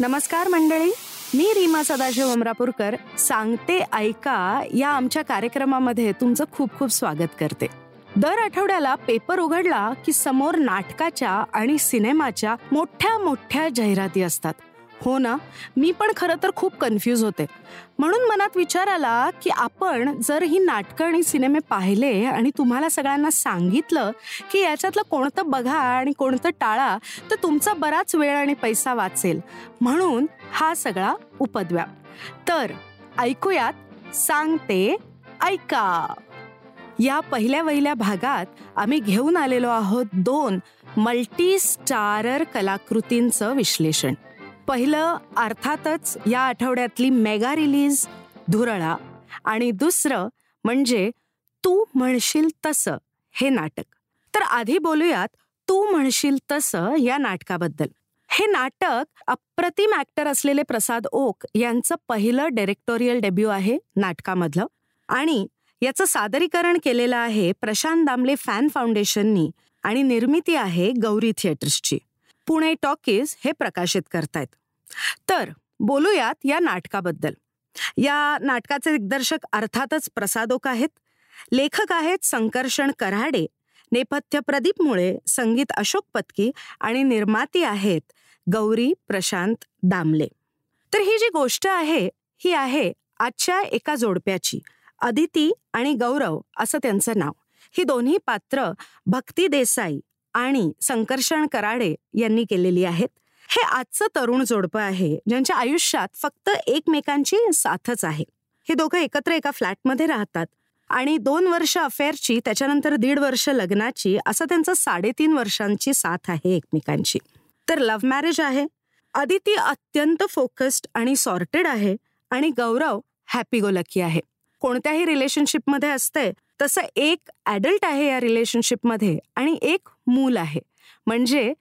नमस्कार मंडळी. मी रीमा सदाशिव अमरापूरकर सांगते ऐका या आमच्या कार्यक्रमामध्ये तुमचं खूप खूप स्वागत करते. दर आठवड्याला पेपर उघडला की समोर नाटकाच्या आणि सिनेमाच्या मोठ्या मोठ्या जाहिराती असतात. हो ना? मी पण खरं तर खूप कन्फ्यूज होते. म्हणून मनात विचार आला की आपण जर ही नाटकं आणि सिनेमे पाहिले आणि तुम्हाला सगळ्यांना सांगितलं की याच्यातलं कोणतं बघा आणि कोणतं टाळा तर तुमचा बराच वेळ आणि पैसा वाचेल. म्हणून हा सगळा उपद्व्याप. तर ऐकूयात सांगते ऐका. या पहिल्या वहिल्या भागात आम्ही घेऊन आलेलो आहोत दोन मल्टी स्टारर कलाकृतींचं विश्लेषण. पहिलं अर्थातच या आठवड्यातली मेगा रिलीज धुरळा आणि दुसरं म्हणजे तू म्हणशील तसं हे नाटक. तर आधी बोलूयात तू म्हणशील तसं या नाटकाबद्दल. हे नाटक अप्रतिम ऍक्टर असलेले प्रसाद ओक यांचं पहिलं डायरेक्टोरियल डेब्यू आहे नाटकामधलं आणि याचं सादरीकरण केलेलं आहे प्रशांत दामले फॅन फाउंडेशननी आणि निर्मिती आहे गौरी थिएटर्सची पुणे टॉकीज हे प्रकाशित करतायत. तर बोलूयात या नाटकाबद्दल. या नाटकाचे दिग्दर्शक अर्थातच प्रसादोक आहेत. लेखक आहेत संकर्षण कराडे नेपथ्य प्रदीप मुळे संगीत अशोक पत्की आणि निर्माती आहेत गौरी प्रशांत दामले. तर ही जी गोष्ट आहे ही आहे आजच्या एका जोडप्याची अदिती आणि गौरव असं त्यांचं नाव. ही दोन्ही पात्र भक्ती देसाई आणि संकर्षण कराडे यांनी केलेली आहेत. हे आजचं तरुण जोडपं आहे ज्यांच्या आयुष्यात फक्त एकमेकांची साथच आहे. हे दोघं एकत्र एका फ्लॅटमध्ये राहतात आणि दोन वर्ष अफेअरची त्याच्यानंतर दीड वर्ष लग्नाची असं त्यांचं साडेतीन वर्षांची साथ आहे एकमेकांची. तर लव्ह मॅरेज आहे अदिती अत्यंत फोकस्ड आणि सॉर्टेड आहे आणि गौरव हॅपी गो लकी आहे. कोणत्याही रिलेशनशिपमध्ये असते तसं एक ॲडल्ट आहे या रिलेशनशिपमध्ये आणि एक मूल आहे. म्हणजे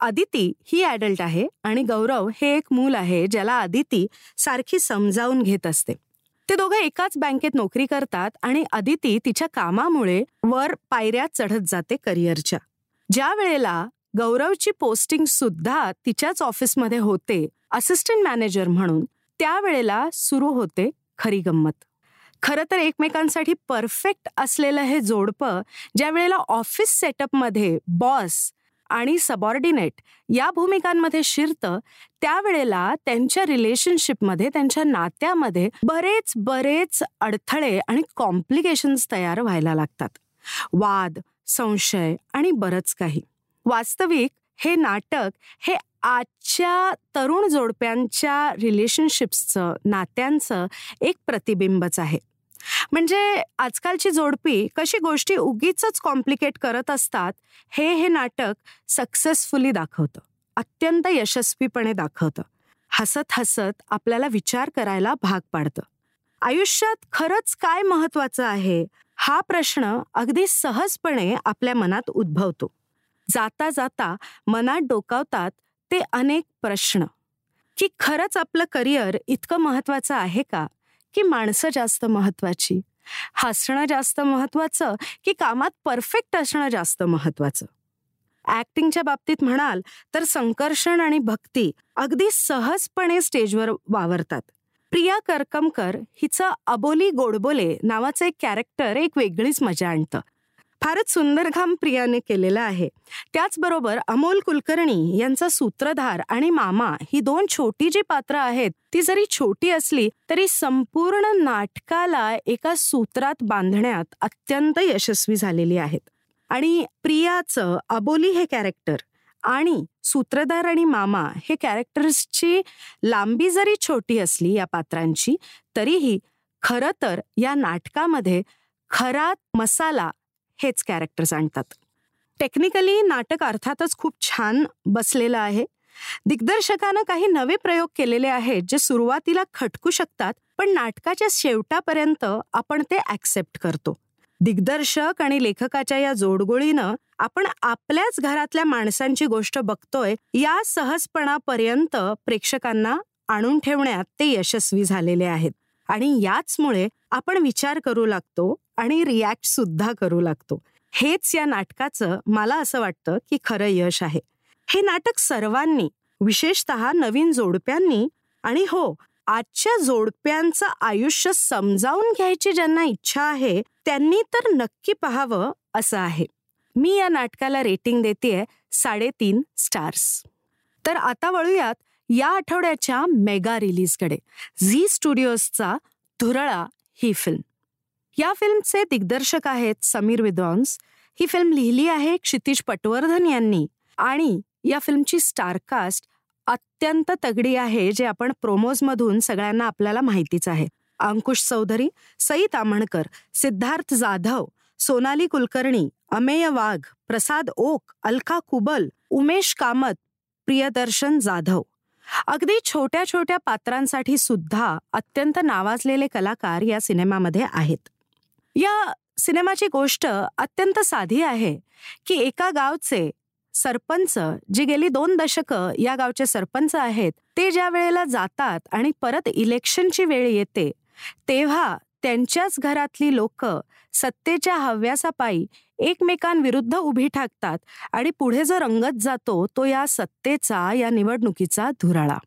अदिती ही ॲडल्ट आहे आणि गौरव हे एक मूल आहे ज्याला अदिती सारखी समजावून घेत असते. ते दोघं एकाच बँकेत नोकरी करतात आणि अदिती तिच्या कामामुळे वर पायऱ्या चढत जाते करिअरच्या. ज्या वेळेला गौरवची पोस्टिंग सुद्धा तिच्याच ऑफिसमध्ये होते असिस्टंट मॅनेजर म्हणून त्यावेळेला सुरू होते खरी गंमत. खरं तर एकमेकांसाठी परफेक्ट असलेलं हे जोडपं ज्या वेळेला ऑफिस सेटअपमध्ये बॉस आणि सबॉर्डिनेट या भूमिकांमध्ये शिरतं त्यावेळेला त्यांच्या रिलेशनशिपमध्ये त्यांच्या नात्यामध्ये बरेच बरेच अडथळे आणि कॉम्प्लिकेशन्स तयार व्हायला लागतात. वाद संशय आणि बरंच काही. वास्तविक हे नाटक हे आजच्या तरुण जोडप्यांच्या रिलेशनशिप्सचं नात्यांचं एक प्रतिबिंबच आहे. म्हणजे आजकालची जोडपी कशी गोष्टी उगीच कॉम्प्लिकेट करत असतात हे हे नाटक सक्सेसफुली दाखवतं. अत्यंत यशस्वीपणे दाखवतं. हसत हसत आपल्याला विचार करायला भाग पाडतं. आयुष्यात खरंच काय महत्वाचं आहे हा प्रश्न अगदी सहजपणे आपल्या मनात उद्भवतो. जाता जाता मनात डोकावतात ते अनेक प्रश्न. की खरंच आपलं करिअर इतकं महत्वाचं आहे का? की माणसं जास्त महत्वाची? हसणं जास्त महत्वाचं की कामात परफेक्ट असणं जास्त महत्वाचं? ऍक्टिंगच्या बाबतीत म्हणाल तर संकर्षण आणि भक्ती अगदी सहजपणे स्टेजवर वावरतात. प्रिया करकमकर हिचं अबोली गोडबोले नावाचं एक कॅरेक्टर एक वेगळीच मजा आणतं. फारच सुंदर काम प्रियाने केलेलं आहे. त्याचबरोबर अमोल कुलकर्णी यांचा सूत्रधार आणि मामा ही दोन छोटी जी पात्र आहेत ती जरी छोटी असली तरी संपूर्ण नाटकाला एका सूत्रात बांधण्यात अत्यंत यशस्वी झालेली आहेत. आणि प्रियाचं अबोली हे कॅरेक्टर आणि सूत्रधार आणि मामा हे कॅरेक्टर्सची लांबी जरी छोटी असली या पात्रांची तरीही खरं तर या नाटकामध्ये खरा मसाला हेच कॅरेक्टर्स आणतात टेक्निकली नाटक अर्थातच खूप छान बसलेलं आहे. दिग्दर्शकानं काही नवे प्रयोग केलेले आहेत जे सुरुवातीला खटकू शकतात पण नाटकाच्या शेवटापर्यंत आपण ते ऍक्सेप्ट करतो. दिग्दर्शक आणि लेखकाच्या या जोडगोळीनं आपण आपल्याच घरातल्या माणसांची गोष्ट बघतोय या सहजपणापर्यंत प्रेक्षकांना आणून ठेवण्यात ते यशस्वी झालेले आहेत. आणि याचमुळे आपण विचार करू लागतो आणि रिॲक्ट सुद्धा करू लागतो. हेच या नाटकाचं मला असं वाटतं की खरं यश आहे. हे नाटक सर्वांनी विशेषत नवीन जोडप्यांनी आणि हो आजच्या जोडप्यांचं आयुष्य समजावून घ्यायची ज्यांना इच्छा आहे त्यांनी तर नक्की पाहावं असं आहे. मी या नाटकाला रेटिंग देते साडेतीन स्टार्स तर आता वळूयात या आठवड्याच्या मेगा रिलीजकडे झी स्टुडिओजचा धुरळा ही फिल्म या फिल्मचे दिग्दर्शक आहेत समीर विद्वांस. ही फिल्म लिहिली आहे क्षितिज पटवर्धन यांनी. आणि या फिल्मची स्टारकास्ट अत्यंत तगडी आहे जे आपण प्रोमोजमधून सगळ्यांना आपल्याला माहितीच आहे. अंकुश चौधरी सई तामणकर सिद्धार्थ जाधव सोनाली कुलकर्णी अमेय वाघ प्रसाद ओक अलका कुबल उमेश कामत प्रियदर्शन जाधव. अगदी छोट्या छोट्या पात्रांसाठी सुद्धा अत्यंत नावाजलेले कलाकार या सिनेमामध्ये आहेत. या सिनेमाची गोष्ट अत्यंत साधी आहे की एका गावचे सरपंच जी गेली दोन दशकं या गावचे सरपंच आहेत ते ज्या वेळेला जातात आणि परत इलेक्शनची वेळ येते तेव्हा त्यांच्याच घरातली लोक सत्तेच्या हव्यासापायी एकमेकांविरुद्ध उभी ठाकतात आणि पुढे जो रंगत जातो तो या सत्तेचा या निवडणुकीचा धुराळा.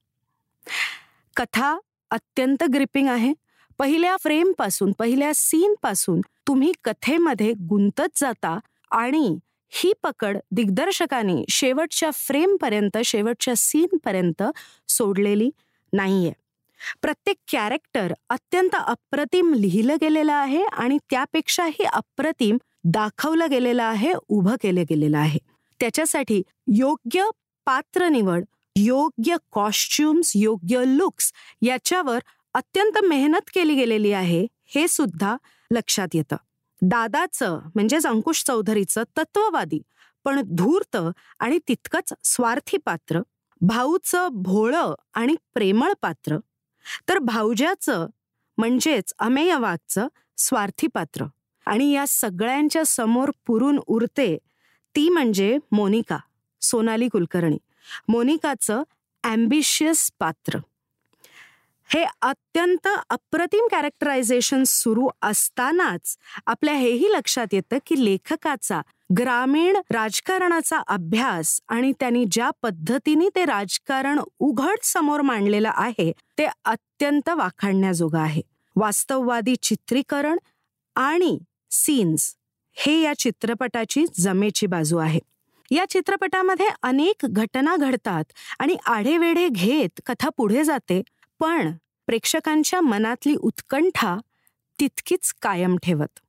कथा अत्यंत ग्रिपिंग आहे. पहिल्या फ्रेमपासून पहिल्या सीनपासून तुम्ही कथेमध्ये गुंतत जाता आणि ही पकड दिग्दर्शकाने शेवटच्या फ्रेमपर्यंत शेवटच्या सीनपर्यंत सोडलेली नाहीये. प्रत्येक कॅरेक्टर अत्यंत अप्रतिम लिहिलं गेलेलं आहे आणि त्यापेक्षाही अप्रतिम दाखवलं गेलेलं आहे उभं केलं गेलेलं आहे. त्याच्यासाठी योग्य पात्र निवड योग्य कॉस्ट्युम्स योग्य लुक्स याच्यावर अत्यंत मेहनत केली गेलेली आहे हे सुद्धा लक्षात येतं. दादाचं म्हणजेच अंकुश चौधरीचं तत्ववादी पण धूर्त आणि तितकंच स्वार्थी पात्र भाऊचं भोळं आणि प्रेमळ पात्र. तर भाऊजाचं म्हणजेच अमेयवागचं स्वार्थी पात्र. आणि या सगळ्यांच्या समोर पुरून उरते ती म्हणजे मोनिका सोनाली कुलकर्णी. मोनिकाचं ॲम्बिशियस पात्र. हे अत्यंत अप्रतिम कॅरेक्टरायझेशन सुरू असतानाच आपल्या हेही लक्षात येतं की लेखकाचा ग्रामीण राजकारणाचा अभ्यास आणि त्यांनी ज्या पद्धतीने ते राजकारण उघड समोर मांडलेलं आहे ते अत्यंत वाखाणण्याजोगं आहे. वास्तववादी चित्रीकरण आणि सीन्स हे या चित्रपटाची जमेची बाजू आहे. या चित्रपटामध्ये अनेक घटना घडतात आणि आढेवेढे घेत कथा पुढे जाते पण प्रेक्षकांच्या मनातली उत्कंठा तितकीच कायम ठेवत.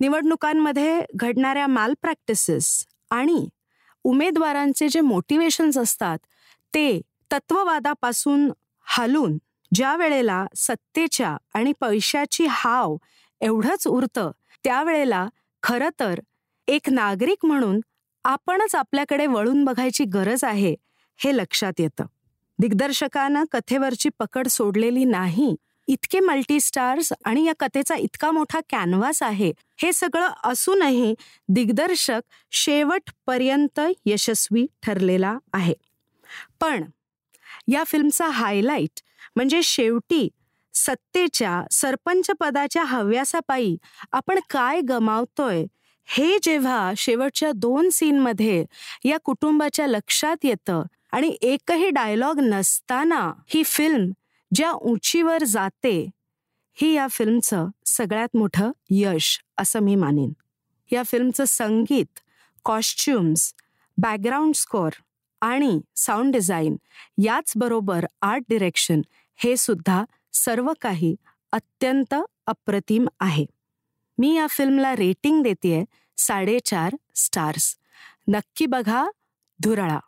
निवडणुकांमध्ये घडणाऱ्या माल प्रॅक्टिसेस आणि उमेदवारांचे जे मोटिवेशन्स असतात ते तत्ववादापासून हालून ज्या वेळेला सत्तेच्या आणि पैशाची हाव एवढंच उरतं त्यावेळेला खरं तर एक नागरिक म्हणून आपणच आपल्याकडे वळून बघायची गरज आहे हे लक्षात येतं. दिग्दर्शकानं कथेवरची पकड सोडलेली नाही. इतके मल्टीस्टार्स आणि या कथेचा इतका मोठा कॅनव्हास आहे. हे सगळं असूनही दिग्दर्शक शेवटपर्यंत यशस्वी ठरलेला आहे. पण या फिल्मचा हायलाईट म्हणजे शेवटी सत्तेच्या सरपंच पदाच्या हव्यासापायी आपण काय गमावतोय हे जेव्हा शेवटच्या दोन सीनमध्ये या कुटुंबाच्या लक्षात येतं आणि एकही डायलॉग नसताना ही फिल्म ज्या उंचीवर जाते ही या फिल्मचं सगळ्यात मोठं यश असं मी मानेन. या फिल्मचं संगीत कॉस्ट्युम्स बॅकग्राऊंड स्कोअर आणि साऊंड डिझाईन याचबरोबर आर्ट डिरेक्शन हे सुद्धा सर्व काही अत्यंत अप्रतिम आहे. मी या फिल्मला रेटिंग देते साडेचार स्टार्स नक्की बघा धुरळा.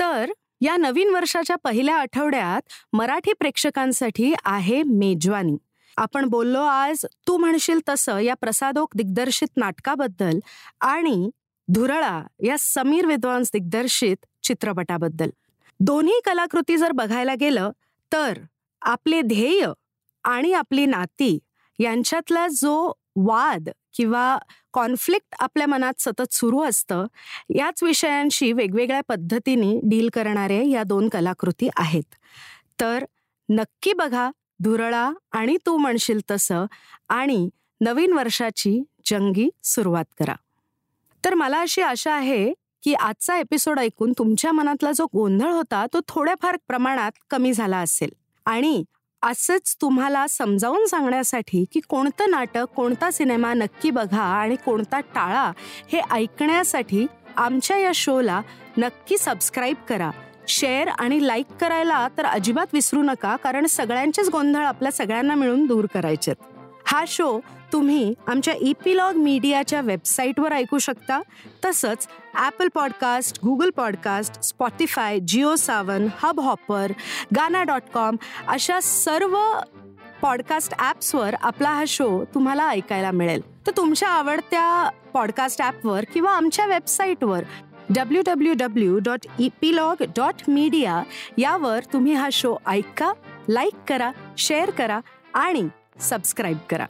तर या नवीन वर्षाच्या पहिल्या आठवड्यात मराठी प्रेक्षकांसाठी आहे मेजवानी. आपण बोललो आज तू म्हणशील तसं या प्रसादोक दिग्दर्शित नाटकाबद्दल आणि धुरळा या समीर विद्वांस दिग्दर्शित चित्रपटाबद्दल. दोन्ही कलाकृती जर बघायला गेलं तर आपले ध्येय आणि आपली नाती यांच्यातला जो वाद किंवा कॉन्फ्लिक्ट आपल्या मनात सतत सुरू असतं. याच विषयांशी वेगवेगळ्या पद्धतीने डील करणारे या दोन कलाकृती आहेत. तर नक्की बघा धुरळा आणि तू म्हणशील तसं आणि नवीन वर्षाची जंगी सुरुवात करा. तर मला अशी आशा आहे की आजचा एपिसोड ऐकून तुमच्या मनातला जो गोंधळ होता तो थोड्याफार प्रमाणात कमी झाला असेल. आणि असंच तुम्हाला समजावून सांगण्यासाठी की कोणतं नाटक कोणता सिनेमा नक्की बघा आणि कोणता टाळा हे ऐकण्यासाठी आमच्या या शोला नक्की सबस्क्राईब करा. शेअर आणि लाईक करायला तर अजिबात विसरू नका कारण सगळ्यांचेच गोंधळ आपल्या सगळ्यांना मिळून दूर करायचेत. हा शो तुम्ही आमच्या इपिलॉग मीडियाच्या वेबसाईटवर ऐकू शकता तसंच Apple podcast Google podcast Spotify Jio Saavn Hubhopper Gaana dot com अशा सर्व पॉडकास्ट ॲप्सवर आपला हा शो तुम्हाला ऐकायला मिळेल. तर तुमच्या आवडत्या पॉडकास्ट ॲपवर किंवा आमच्या वेबसाईटवर W W W dot epilogue dot media यावर तुम्ही हा शो ऐका लाईक करा शेअर करा आणि सबस्क्राईब करा.